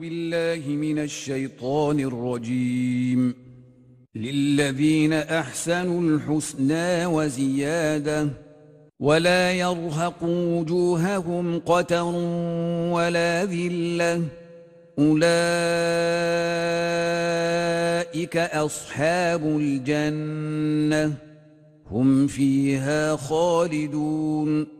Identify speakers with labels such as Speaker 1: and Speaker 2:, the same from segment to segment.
Speaker 1: بالله من الشيطان الرجيم. للذين أحسنوا الحسنى وزيادة ولا يرهق وجوههم قتر ولا ذلة. أولئك أصحاب الجنة. هم فيها خالدون.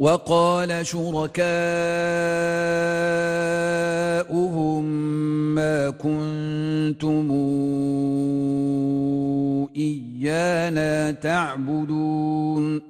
Speaker 1: وقال شركاؤهم ما كنتم إيانا تعبدون.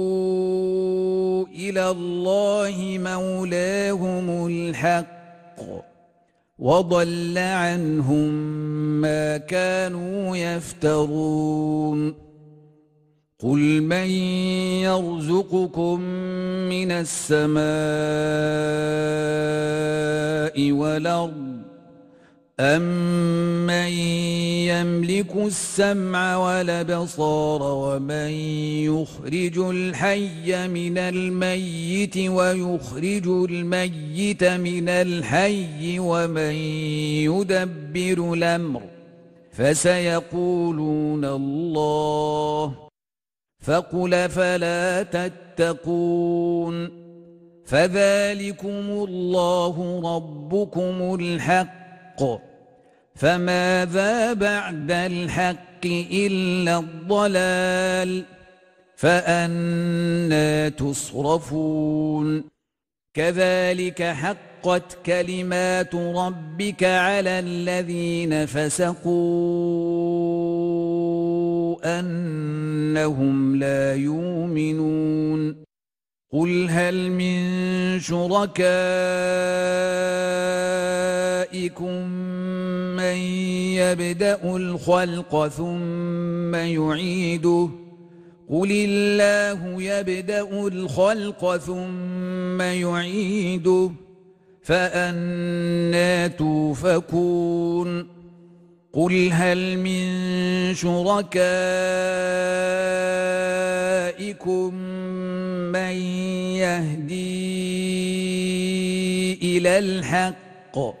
Speaker 1: إلى الله مولاهم الحق وضل عنهم ما كانوا يفترون. قل من يرزقكم من السماء والأرض أمن يملك السمع والأبصار ومن يخرج الحي من الميت ويخرج الميت من الحي ومن يدبر الأمر فسيقولون الله فقل فلا تتقون فذلكم الله ربكم الحق فماذا بعد الحق إلا الضلال فأنا تصرفون كذلك حقت كلمات ربك على الذين فسقوا أنهم لا يؤمنون قل هل من شركائكم من يبدأ الخلق ثم يعيده. قل الله يبدأ الخلق ثم يعيده. فانى توفكون. قل هل من شركائكم من يهدي إلى الحق؟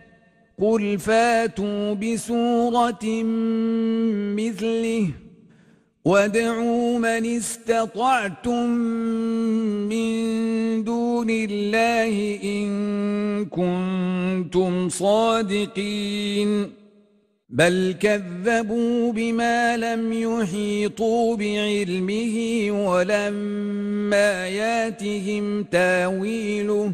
Speaker 1: قل فاتوا بسورة مثله وادعوا من استطعتم من دون الله إن كنتم صادقين بل كذبوا بما لم يحيطوا بعلمه ولما ياتهم تاويله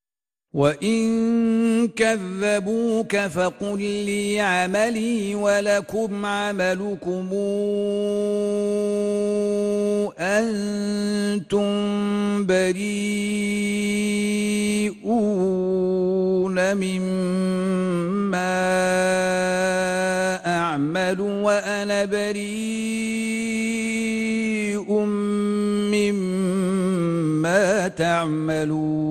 Speaker 1: وإن كذبوك فقل لي عملي ولكم عملكم أنتم بريئون مما أعمل وأنا بريء مما تعملون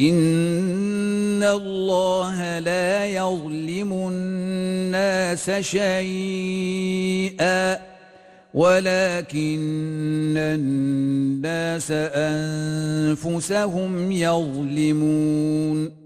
Speaker 1: إن الله لا يظلم الناس شيئا ولكن الناس أنفسهم يظلمون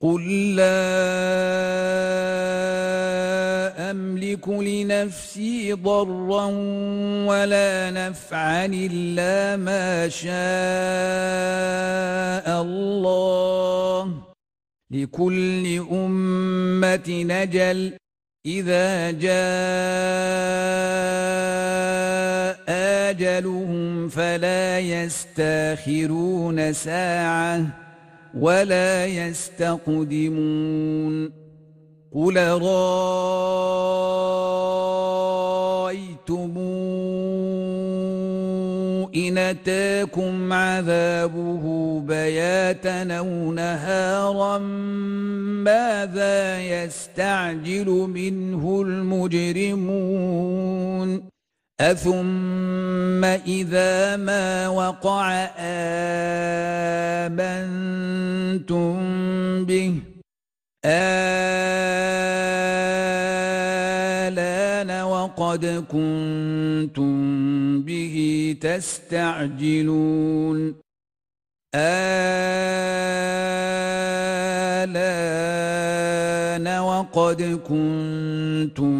Speaker 1: قل لا أملك لنفسي ضرا ولا نفعا إلا ما شاء الله لكل أمة نجل إذا جاء آجلهم فلا يستاخرون ساعة ولا يستقدمون قل رأيتم إن أتاكم عذابه بياتا أو نهارا ماذا يستعجل منه المجرمون أثم إذا ما وقع آمنتم به آلان وقد كنتم به تستعجلون آلان وقد كنتم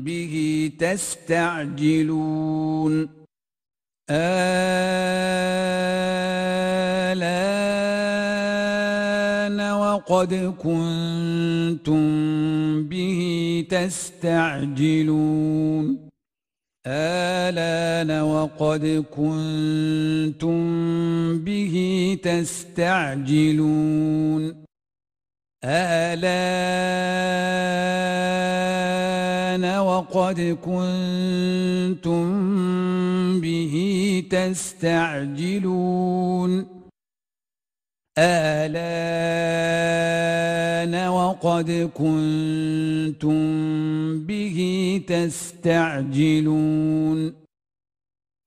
Speaker 1: به تستعجلون. آلان وقد كنتم به تستعجلون. آلان وقد كنتم به تستعجلون. آلان وقد كنتم به تستعجلون آلان وقد كنتم به تستعجلون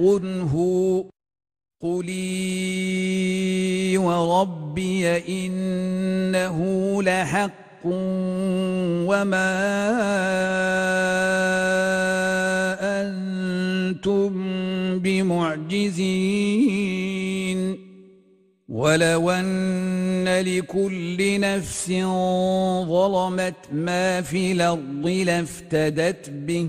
Speaker 1: هو قلي وربي إنه لحق وما أنتم بمعجزين ولو أن لكل نفس ظلمت ما في الأرض لافتدت به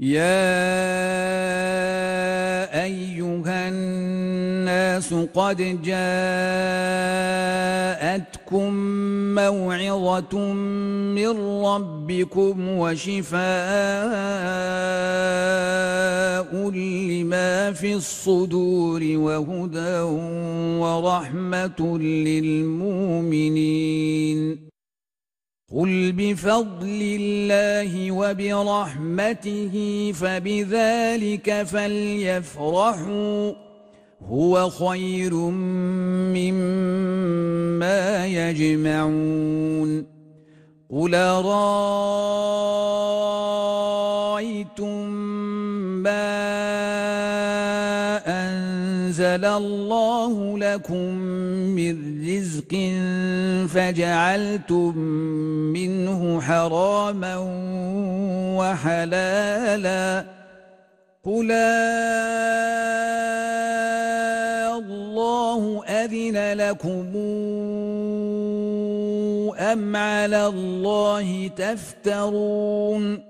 Speaker 1: يا أيها الناس قد جاءتكم موعظة من ربكم وشفاء لما في الصدور وهدى ورحمة للمؤمنين قل بفضل الله وبرحمته فبذلك فليفرحوا هو خير مما يجمعون قل رأيتم ما أنزل الله لكم من رزق فجعلتم منه حراما وحلالا. قل الله أذن لكم أم على الله تفترون؟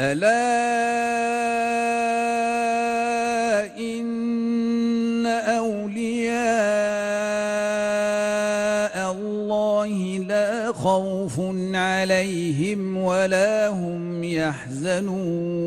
Speaker 1: ألا إن أولياء الله لا خوف عليهم ولا هم يحزنون.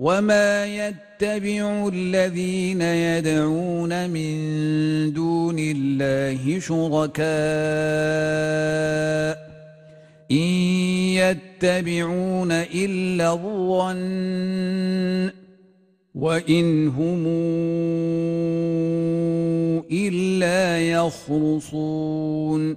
Speaker 1: وما يتبع الذين يدعون من دون الله شركاء إن يتبعون إلا الظن وإن هم إلا يخرصون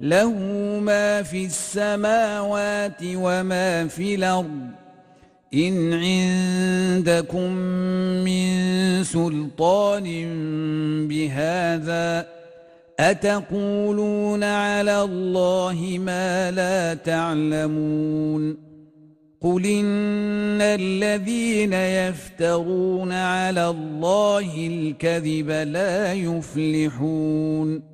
Speaker 1: له ما في السماوات وما في الأرض. إن عندكم من سلطان بهذا أتقولون على الله ما لا تعلمون؟ قل إن الذين يفترون على الله الكذب لا يفلحون.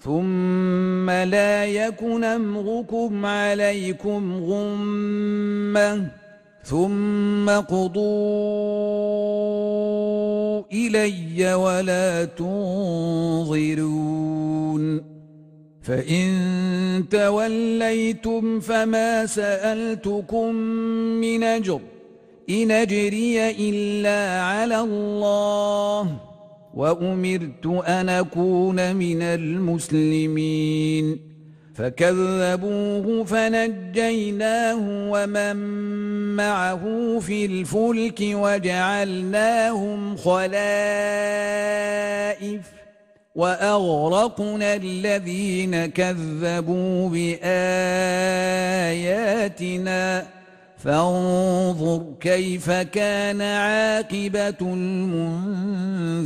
Speaker 1: ثم لا يكن أمركم عليكم غمة ثم قضوا إلي ولا تنظرون فإن توليتم فما سألتكم من أجر إن أجري إلا على الله وأمرت أن أكون من المسلمين. فكذبوه فنجيناه ومن معه في الفلك وجعلناهم خلائف وأغرقنا الذين كذبوا بآياتنا. فانظر كيف كان عاقبة المنذرين.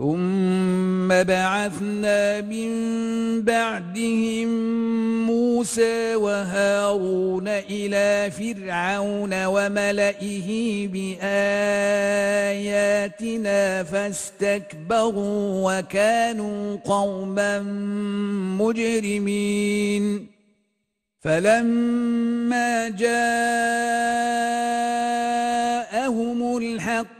Speaker 1: ثم بعثنا من بعدهم موسى وهارون إلى فرعون وملئه بآياتنا فاستكبروا وكانوا قوما مجرمين. فلما جاءهم الحق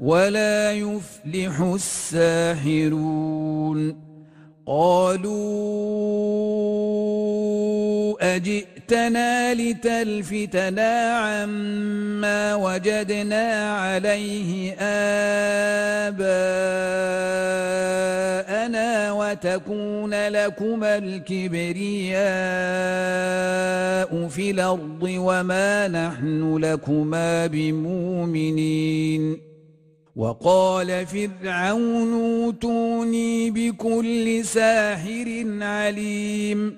Speaker 1: ولا يفلح الساحرون. قالوا أجئتنا لتلفتنا عما وجدنا عليه آباءنا وتكون لكما الكبرياء في الأرض وما نحن لكما بمؤمنين. وقال فرعون أوتوني بكل ساحر عليم.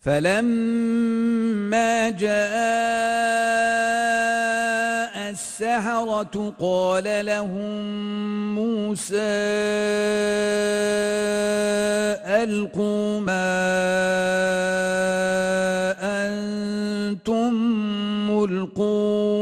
Speaker 1: فلما جاء السحرة قال لهم موسى ألقوا ما أنتم ملقون.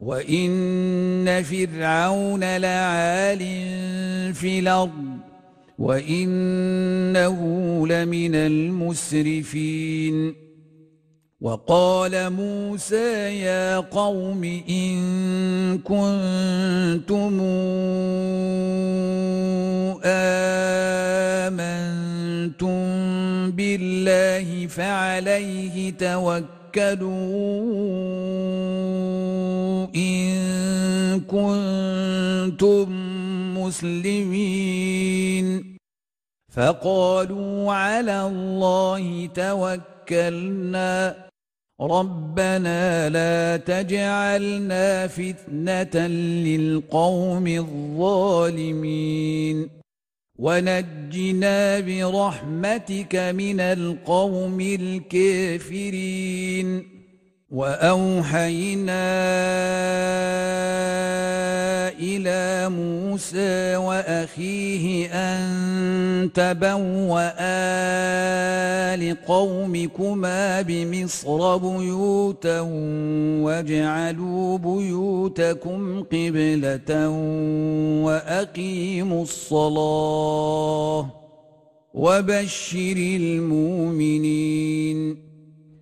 Speaker 1: وإن فرعون لعال في الأرض وإنه لمن المسرفين وقال موسى يا قوم إن كنتم آمنتم بالله فعليه توكلوا إن كنتم مسلمين فقالوا على الله توكلنا ربنا لا تجعلنا فتنة للقوم الظالمين ونجنا برحمتك من القوم الكافرين. وأوحينا إلى موسى وأخيه أن تبوا لقومكما بمصر بيوتا واجعلوا بيوتكم قبلة وأقيموا الصلاة وبشر المؤمنين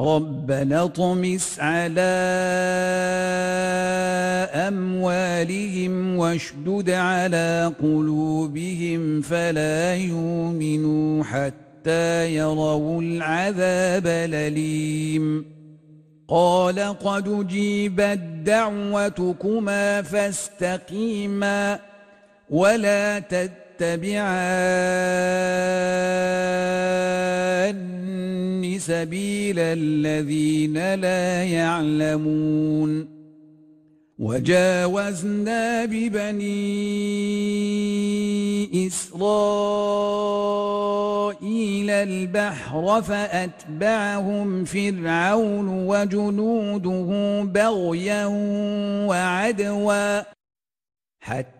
Speaker 1: ربنا اطمس على أموالهم واشدد على قلوبهم فلا يؤمنوا حتى يروا العذاب الأليم. قال قد جيبت دعوتكما فاستقيما ولا تتبعان سبيل الذين لا يعلمون. وجاوزنا ببني إسرائيل البحر فأتبعهم فرعون وجنوده بغيا وعدوا حتى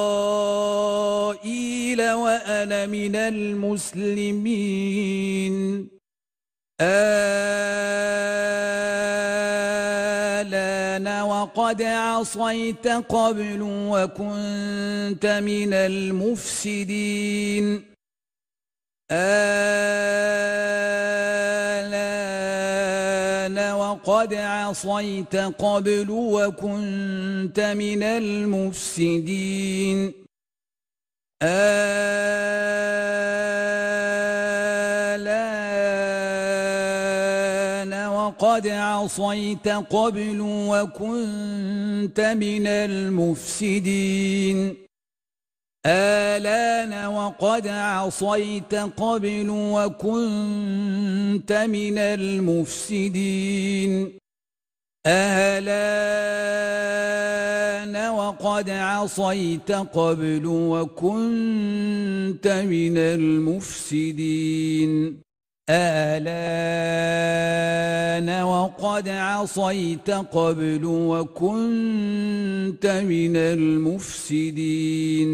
Speaker 1: وأنا من المسلمين. آلان وقد عصيت قبل وكنت من المفسدين. آلان وقد عصيت قبل وكنت من المفسدين. آلان وقد عصيت قبل وكنت من المفسدين. آلان وقد عصيت قبل وكنت من المفسدين. آلان وقد عصيت قبل وكنت من المفسدين. آلان وقد عصيت قبل وكنت من المفسدين.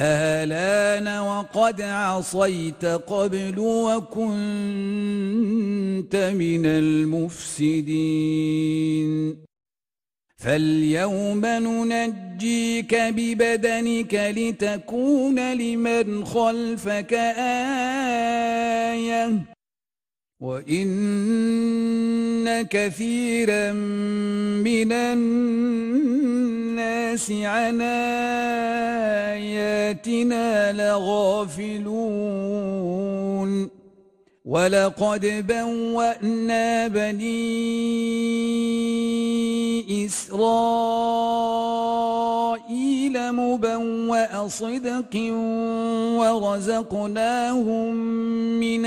Speaker 1: آلان وقد عصيت قبل وكنت من المفسدين. فاليوم ننجيك ببدنك لتكون لمن خلفك آية. وإن كثيرا من الناس عن آياتنا لغافلون. ولقد بوأنا بني إسرائيل مبوأ صدق ورزقناهم من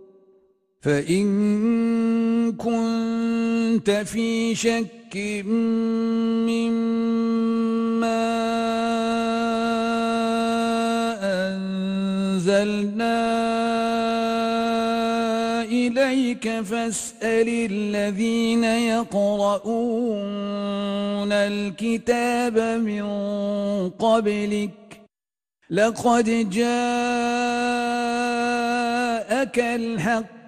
Speaker 1: فإن كنت في شك مما أنزلنا إليك فاسأل الذين يقرؤون الكتاب من قبلك لقد جاءك الحق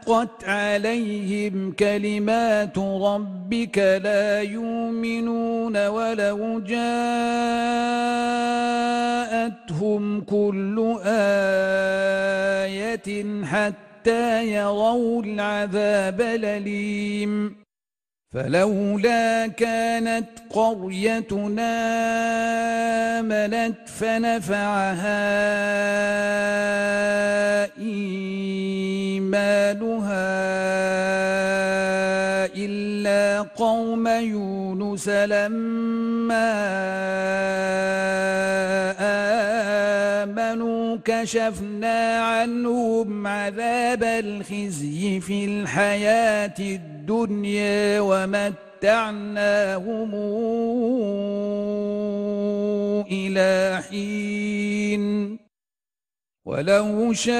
Speaker 1: حقت عليهم كلمات ربك لا يؤمنون ولو جاءتهم كل آية حتى يروا العذاب الأليم. فلولا كانت قريتنا آمنت فنفعها إيمانها إلا قوم يونس لما آمنوا. كشفنا عنهم عذاب الخزي في الحياة الدنيا ومتعناهم إلى حين. ولو شاء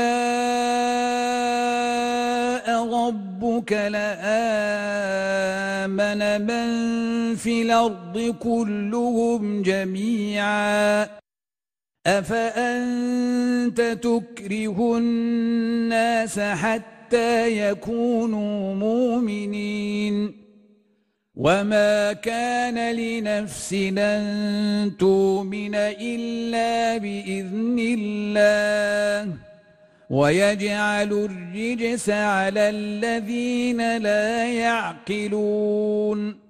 Speaker 1: ربك لآمن من في الأرض كلهم جميعا. أفأنت تكره الناس حتى يكونوا مؤمنين؟ وما كان لنفس أن تؤمن إلا بإذن الله. ويجعل الرجس على الذين لا يعقلون.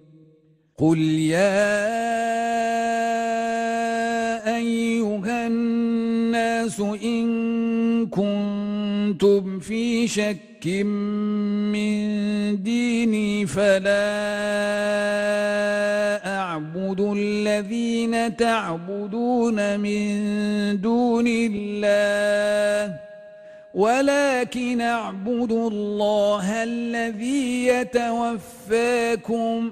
Speaker 1: قل يا أيها الناس إن كنتم في شك من ديني فلا أعبد الذين تعبدون من دون الله ولكن أعبد الله الذي يتوفاكم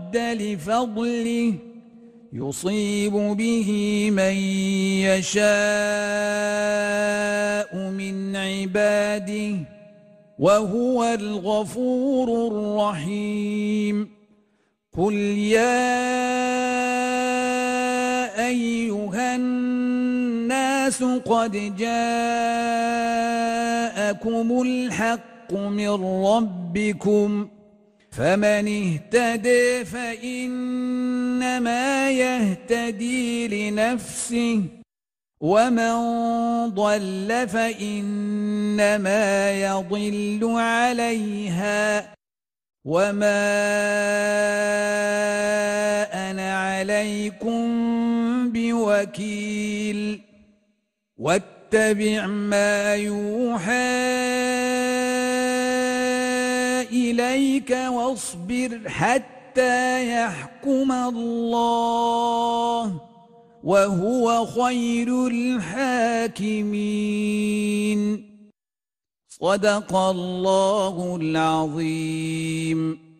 Speaker 1: رد لفضله يصيب به من يشاء من عباده وهو الغفور الرحيم. قل يا أيها الناس قد جاءكم الحق من ربكم فمن اهتدي فإنما يهتدي لنفسه ومن ضل فإنما يضل عليها. وما أنا عليكم بوكيل واتبع ما يوحى إليك واصبر حتى يحكم الله وهو خير الحاكمين. صدق الله العظيم.